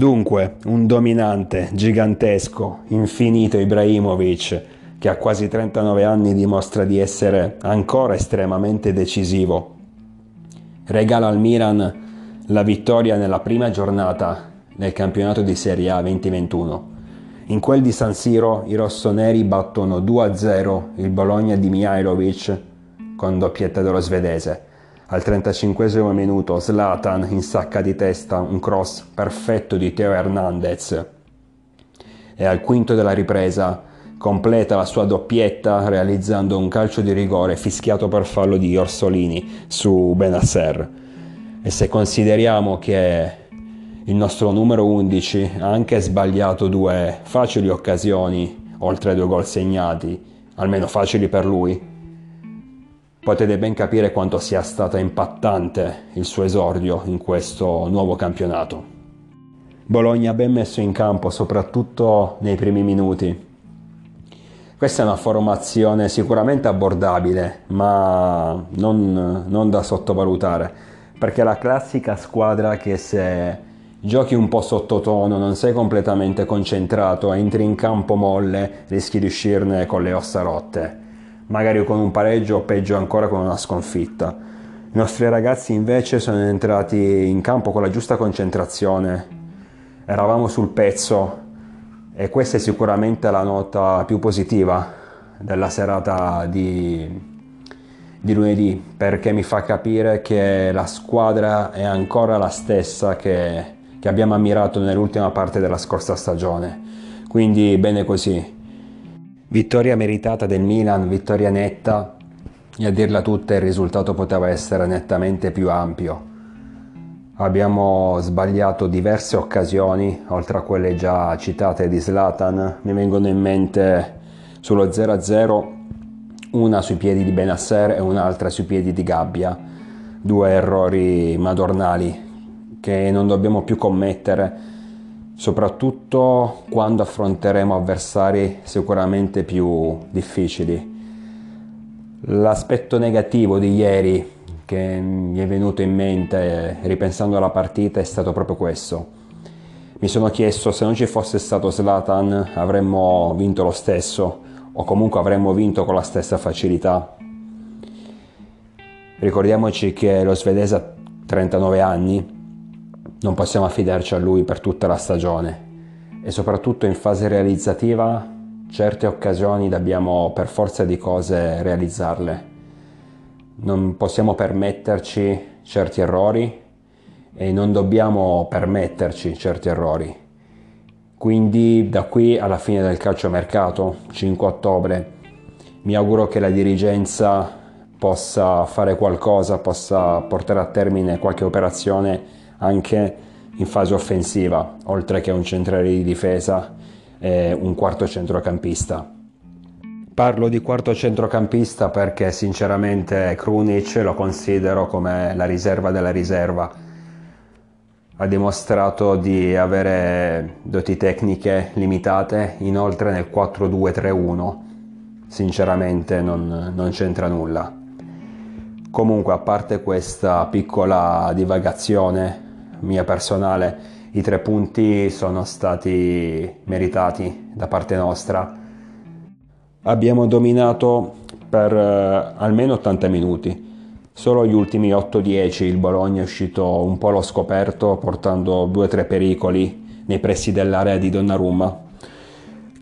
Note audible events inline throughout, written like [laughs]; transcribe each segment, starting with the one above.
Dunque, un dominante, gigantesco, infinito Ibrahimovic che a quasi 39 anni dimostra di essere ancora estremamente decisivo. Regala al Milan la vittoria nella prima giornata del campionato di Serie A 2021. In quel di San Siro i rossoneri battono 2-0 il Bologna di Mihailovic con doppietta dello svedese. Al 35 minuto Zlatan insacca di testa un cross perfetto di Teo Hernandez e al quinto della ripresa completa la sua doppietta realizzando un calcio di rigore fischiato per fallo di Orsolini su Benasser. E se consideriamo che il nostro numero 11 ha anche sbagliato due facili occasioni, oltre ai due gol segnati, almeno facili per lui, Potete ben capire quanto sia stato impattante il suo esordio in questo nuovo campionato. Bologna ben messo in campo soprattutto nei primi minuti. Questa è una formazione sicuramente abbordabile, ma non, non da sottovalutare, perché è la classica squadra che se giochi un po' sottotono, non sei completamente concentrato, entri in campo molle, rischi di uscirne con le ossa rotte magari con un pareggio o peggio ancora con una sconfitta. I nostri ragazzi invece sono entrati in campo con la giusta concentrazione, eravamo sul pezzo e questa è sicuramente la nota più positiva della serata di, di lunedì perché mi fa capire che la squadra è ancora la stessa che, che abbiamo ammirato nell'ultima parte della scorsa stagione. Quindi bene così. Vittoria meritata del Milan, vittoria netta e a dirla tutta il risultato poteva essere nettamente più ampio. Abbiamo sbagliato diverse occasioni, oltre a quelle già citate di Slatan, mi vengono in mente sullo 0-0 una sui piedi di Benasser e un'altra sui piedi di Gabbia, due errori madornali che non dobbiamo più commettere soprattutto quando affronteremo avversari sicuramente più difficili. L'aspetto negativo di ieri che mi è venuto in mente ripensando alla partita è stato proprio questo. Mi sono chiesto se non ci fosse stato Slatan avremmo vinto lo stesso o comunque avremmo vinto con la stessa facilità. Ricordiamoci che lo svedese ha 39 anni non possiamo affidarci a lui per tutta la stagione e soprattutto in fase realizzativa certe occasioni dobbiamo per forza di cose realizzarle. Non possiamo permetterci certi errori e non dobbiamo permetterci certi errori. Quindi da qui alla fine del calciomercato, 5 ottobre, mi auguro che la dirigenza possa fare qualcosa, possa portare a termine qualche operazione anche in fase offensiva, oltre che un centrale di difesa e un quarto centrocampista. Parlo di quarto centrocampista perché sinceramente Krunic lo considero come la riserva della riserva. Ha dimostrato di avere doti tecniche limitate, inoltre nel 4-2-3-1 sinceramente non, non c'entra nulla. Comunque, a parte questa piccola divagazione mia personale, i tre punti sono stati meritati da parte nostra. Abbiamo dominato per eh, almeno 80 minuti. Solo gli ultimi 8-10 il Bologna è uscito un po' allo scoperto portando 2-3 pericoli nei pressi dell'area di Donnarumma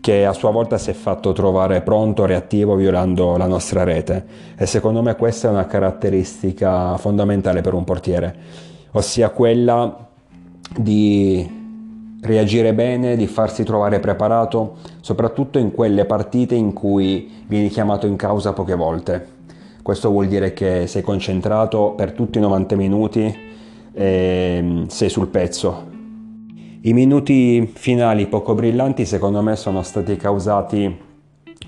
che a sua volta si è fatto trovare pronto, reattivo, violando la nostra rete. E secondo me questa è una caratteristica fondamentale per un portiere ossia quella di reagire bene, di farsi trovare preparato, soprattutto in quelle partite in cui vieni chiamato in causa poche volte. Questo vuol dire che sei concentrato per tutti i 90 minuti e sei sul pezzo. I minuti finali poco brillanti secondo me sono stati causati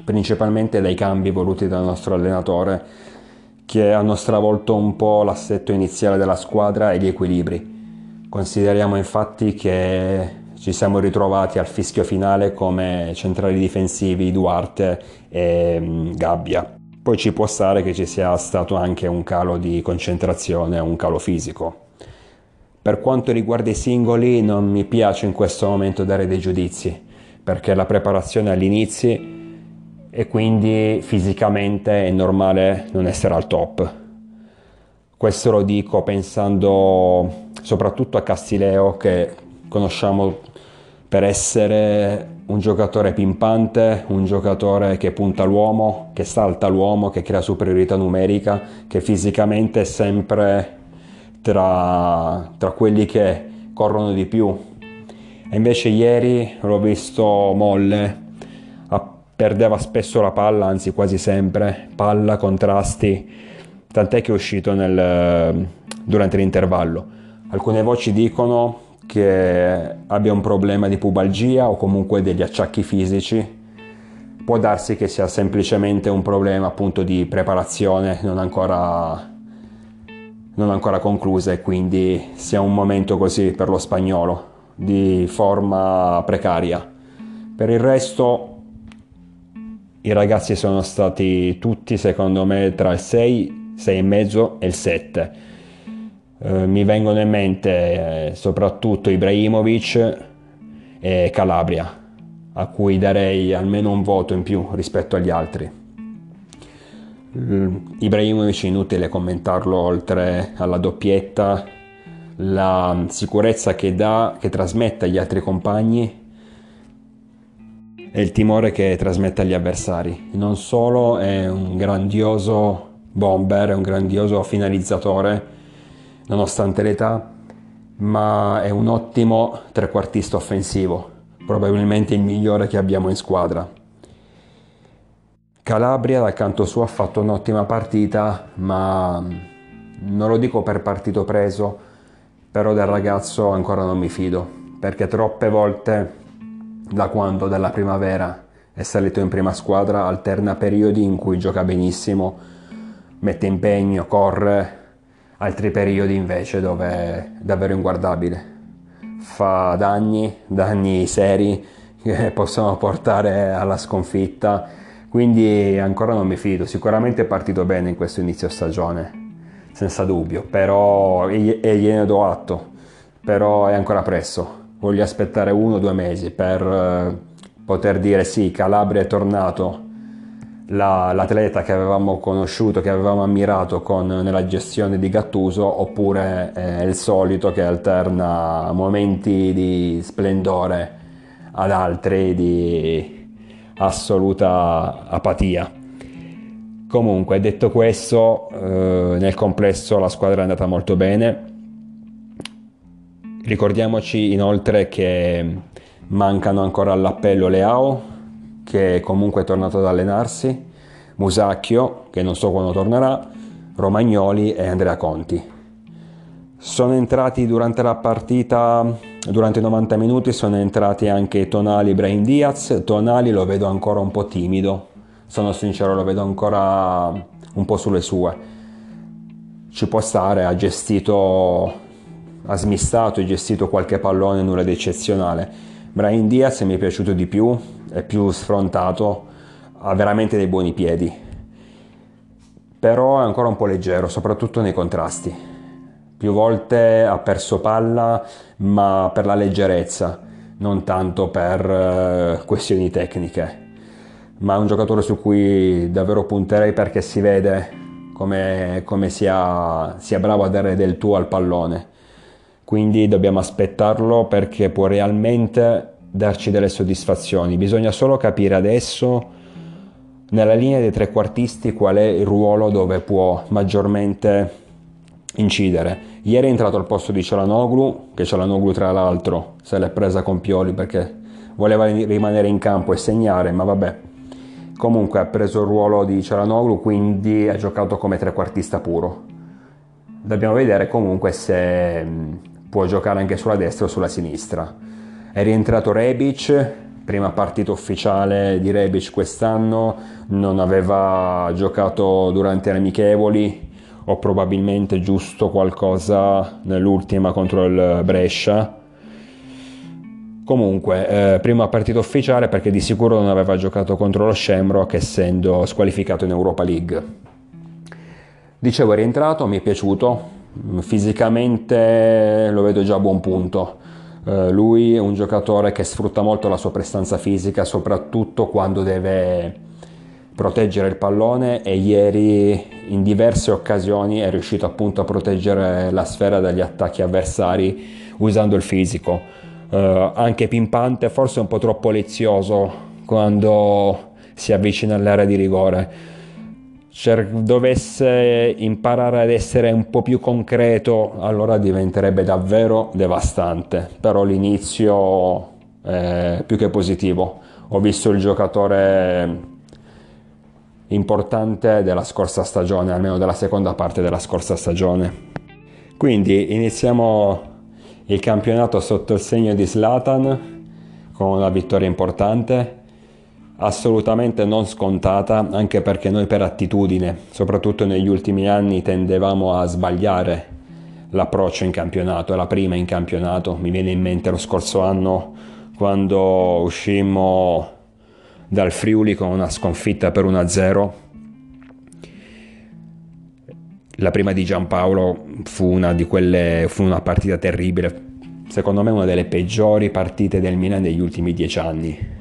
principalmente dai cambi voluti dal nostro allenatore che hanno stravolto un po' l'assetto iniziale della squadra e gli equilibri. Consideriamo infatti che ci siamo ritrovati al fischio finale come centrali difensivi Duarte e mm, Gabbia. Poi ci può stare che ci sia stato anche un calo di concentrazione, un calo fisico. Per quanto riguarda i singoli non mi piace in questo momento dare dei giudizi perché la preparazione all'inizio e quindi fisicamente è normale non essere al top. Questo lo dico pensando soprattutto a Castileo che conosciamo per essere un giocatore pimpante, un giocatore che punta l'uomo, che salta l'uomo, che crea superiorità numerica, che fisicamente è sempre tra, tra quelli che corrono di più. E invece ieri l'ho visto molle, perdeva spesso la palla, anzi quasi sempre, palla, contrasti, tant'è che è uscito nel, durante l'intervallo. Alcune voci dicono che abbia un problema di pubalgia o comunque degli acciacchi fisici. Può darsi che sia semplicemente un problema appunto di preparazione non ancora non ancora conclusa e quindi sia un momento così per lo spagnolo di forma precaria. Per il resto i ragazzi sono stati tutti secondo me tra il 6, 6,5 e il 7. Eh, mi vengono in mente eh, soprattutto Ibrahimovic e Calabria, a cui darei almeno un voto in più rispetto agli altri. Ibrahimovic inutile commentarlo oltre alla doppietta, la sicurezza che dà, che trasmette agli altri compagni e il timore che trasmette agli avversari. Non solo è un grandioso bomber, è un grandioso finalizzatore, nonostante l'età, ma è un ottimo trequartista offensivo, probabilmente il migliore che abbiamo in squadra. Calabria dal canto suo ha fatto un'ottima partita, ma non lo dico per partito preso, però del ragazzo ancora non mi fido, perché troppe volte da quando dalla primavera. È salito in prima squadra alterna periodi in cui gioca benissimo, mette impegno, corre, altri periodi invece dove è davvero inguardabile. Fa danni, danni seri che [laughs] possono portare alla sconfitta. Quindi ancora non mi fido, sicuramente è partito bene in questo inizio stagione, senza dubbio, però e gliene do atto, però è ancora presto, voglio aspettare uno o due mesi per eh, poter dire sì, Calabria è tornato la, l'atleta che avevamo conosciuto, che avevamo ammirato con, nella gestione di Gattuso, oppure è il solito che alterna momenti di splendore ad altri di assoluta apatia. Comunque, detto questo, eh, nel complesso la squadra è andata molto bene. Ricordiamoci inoltre che mancano ancora all'appello Leao, che comunque è tornato ad allenarsi, Musacchio, che non so quando tornerà, Romagnoli e Andrea Conti. Sono entrati durante la partita, durante i 90 minuti, sono entrati anche Tonali e Brain Diaz. Tonali lo vedo ancora un po' timido, sono sincero, lo vedo ancora un po' sulle sue. Ci può stare, ha gestito, ha smistato e gestito qualche pallone, nulla di eccezionale. Brain Diaz mi è piaciuto di più, è più sfrontato, ha veramente dei buoni piedi. Però è ancora un po' leggero, soprattutto nei contrasti più volte ha perso palla, ma per la leggerezza, non tanto per uh, questioni tecniche. Ma è un giocatore su cui davvero punterei perché si vede come, come sia, sia bravo a dare del tuo al pallone. Quindi dobbiamo aspettarlo perché può realmente darci delle soddisfazioni. Bisogna solo capire adesso nella linea dei trequartisti qual è il ruolo dove può maggiormente incidere. Ieri è entrato al posto di Cialanoglu, che Cialanoglu tra l'altro se l'è presa con Pioli perché voleva rimanere in campo e segnare, ma vabbè. Comunque ha preso il ruolo di Cialanoglu, quindi ha giocato come trequartista puro. Dobbiamo vedere comunque se può giocare anche sulla destra o sulla sinistra. È rientrato Rebic, prima partita ufficiale di Rebic quest'anno, non aveva giocato durante le amichevoli, o probabilmente giusto qualcosa nell'ultima contro il Brescia. Comunque, eh, prima partita ufficiale perché di sicuro non aveva giocato contro lo Shamrock essendo squalificato in Europa League. Dicevo, è rientrato, mi è piaciuto, Fisicamente lo vedo già a buon punto. Uh, lui è un giocatore che sfrutta molto la sua prestanza fisica, soprattutto quando deve proteggere il pallone e ieri in diverse occasioni è riuscito appunto a proteggere la sfera dagli attacchi avversari usando il fisico. Uh, anche pimpante, forse un po' troppo lezioso quando si avvicina all'area di rigore cer- dovesse imparare ad essere un po' più concreto, allora diventerebbe davvero devastante. Però l'inizio è più che positivo. Ho visto il giocatore importante della scorsa stagione, almeno della seconda parte della scorsa stagione. Quindi iniziamo il campionato sotto il segno di Slatan con una vittoria importante assolutamente non scontata, anche perché noi per attitudine, soprattutto negli ultimi anni, tendevamo a sbagliare l'approccio in campionato, la prima in campionato. Mi viene in mente lo scorso anno quando uscimmo dal Friuli con una sconfitta per 1-0. La prima di Giampaolo fu una, di quelle, fu una partita terribile, secondo me una delle peggiori partite del Milan degli ultimi dieci anni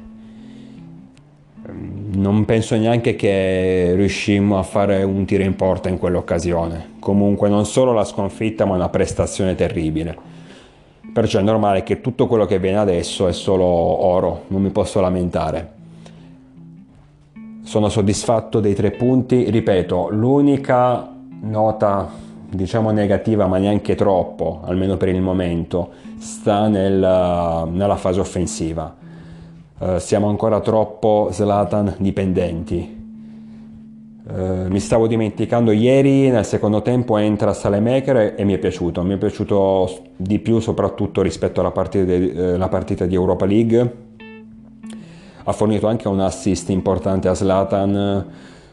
non penso neanche che riuscimmo a fare un tiro in porta in quell'occasione. Comunque non solo la sconfitta ma una prestazione terribile. Perciò è normale che tutto quello che viene adesso è solo oro, non mi posso lamentare. Sono soddisfatto dei tre punti, ripeto, l'unica nota diciamo negativa ma neanche troppo, almeno per il momento, sta nel, nella fase offensiva eh, siamo ancora troppo Zlatan dipendenti. Uh, mi stavo dimenticando ieri nel secondo tempo entra Salemaker e mi è piaciuto, mi è piaciuto di più soprattutto rispetto alla partita di, uh, partita di Europa League. Ha fornito anche un assist importante a Zlatan,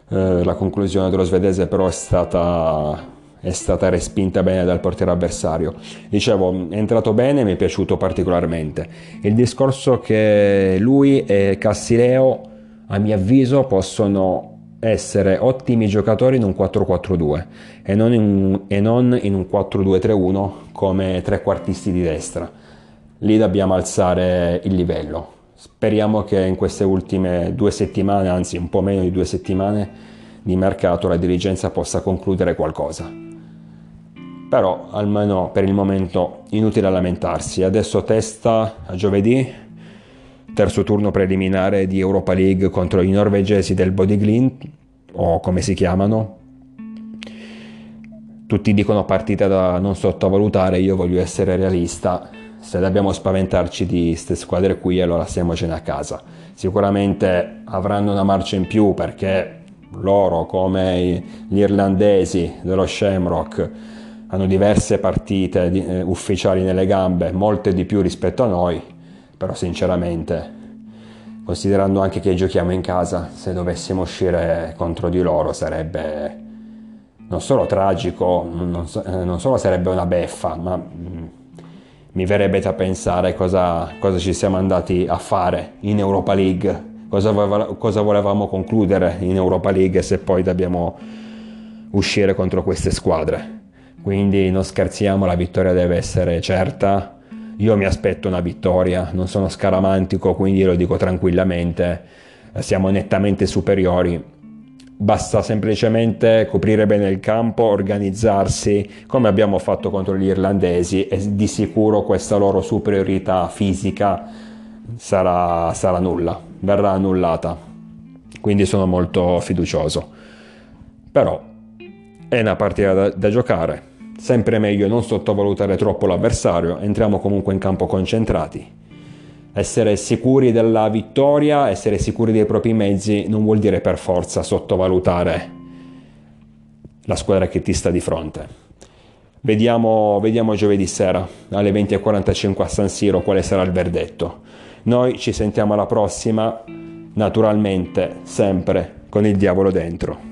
la conclusione dello svedese però è stata è stata respinta bene dal portiere avversario. Dicevo, è entrato bene, mi è piaciuto particolarmente. Il discorso che lui e Cassileo, a mio avviso, possono essere ottimi giocatori in un 4-4-2 e non in, e non in un 4-2-3-1 come trequartisti di destra. Lì dobbiamo alzare il livello. Speriamo che in queste ultime due settimane, anzi un po' meno di due settimane, di mercato la dirigenza possa concludere qualcosa però almeno per il momento inutile lamentarsi. Adesso testa a giovedì, terzo turno preliminare di Europa League contro i norvegesi del Bodiglin, o come si chiamano. Tutti dicono partita da non sottovalutare, io voglio essere realista. Se dobbiamo spaventarci di queste squadre qui, allora stiamocene a casa. Sicuramente avranno una marcia in più perché loro, come gli irlandesi dello Shamrock, hanno diverse partite eh, ufficiali nelle gambe, molte di più rispetto a noi, però sinceramente, considerando anche che giochiamo in casa, se dovessimo uscire contro di loro sarebbe non solo tragico, non, eh, non solo sarebbe una beffa, ma mm, mi verrebbe da pensare cosa, cosa, ci siamo andati a fare in Europa League, cosa, cosa volevamo concludere in Europa League se poi dobbiamo uscire contro queste squadre. Quindi non scherziamo, la vittoria deve essere certa. Io mi aspetto una vittoria, non sono scaramantico, quindi lo dico tranquillamente, siamo nettamente superiori. Basta semplicemente coprire bene il campo, organizzarsi come abbiamo fatto contro gli irlandesi e di sicuro questa loro superiorità fisica sarà, sarà nulla, verrà annullata. Quindi sono molto fiducioso. Però è una partita da, da giocare, Sempre meglio non sottovalutare troppo l'avversario, entriamo comunque in campo concentrati. Essere sicuri della vittoria, essere sicuri dei propri mezzi non vuol dire per forza sottovalutare la squadra che ti sta di fronte. Vediamo, vediamo giovedì sera alle 20.45 a San Siro quale sarà il verdetto. Noi ci sentiamo alla prossima, naturalmente sempre con il diavolo dentro.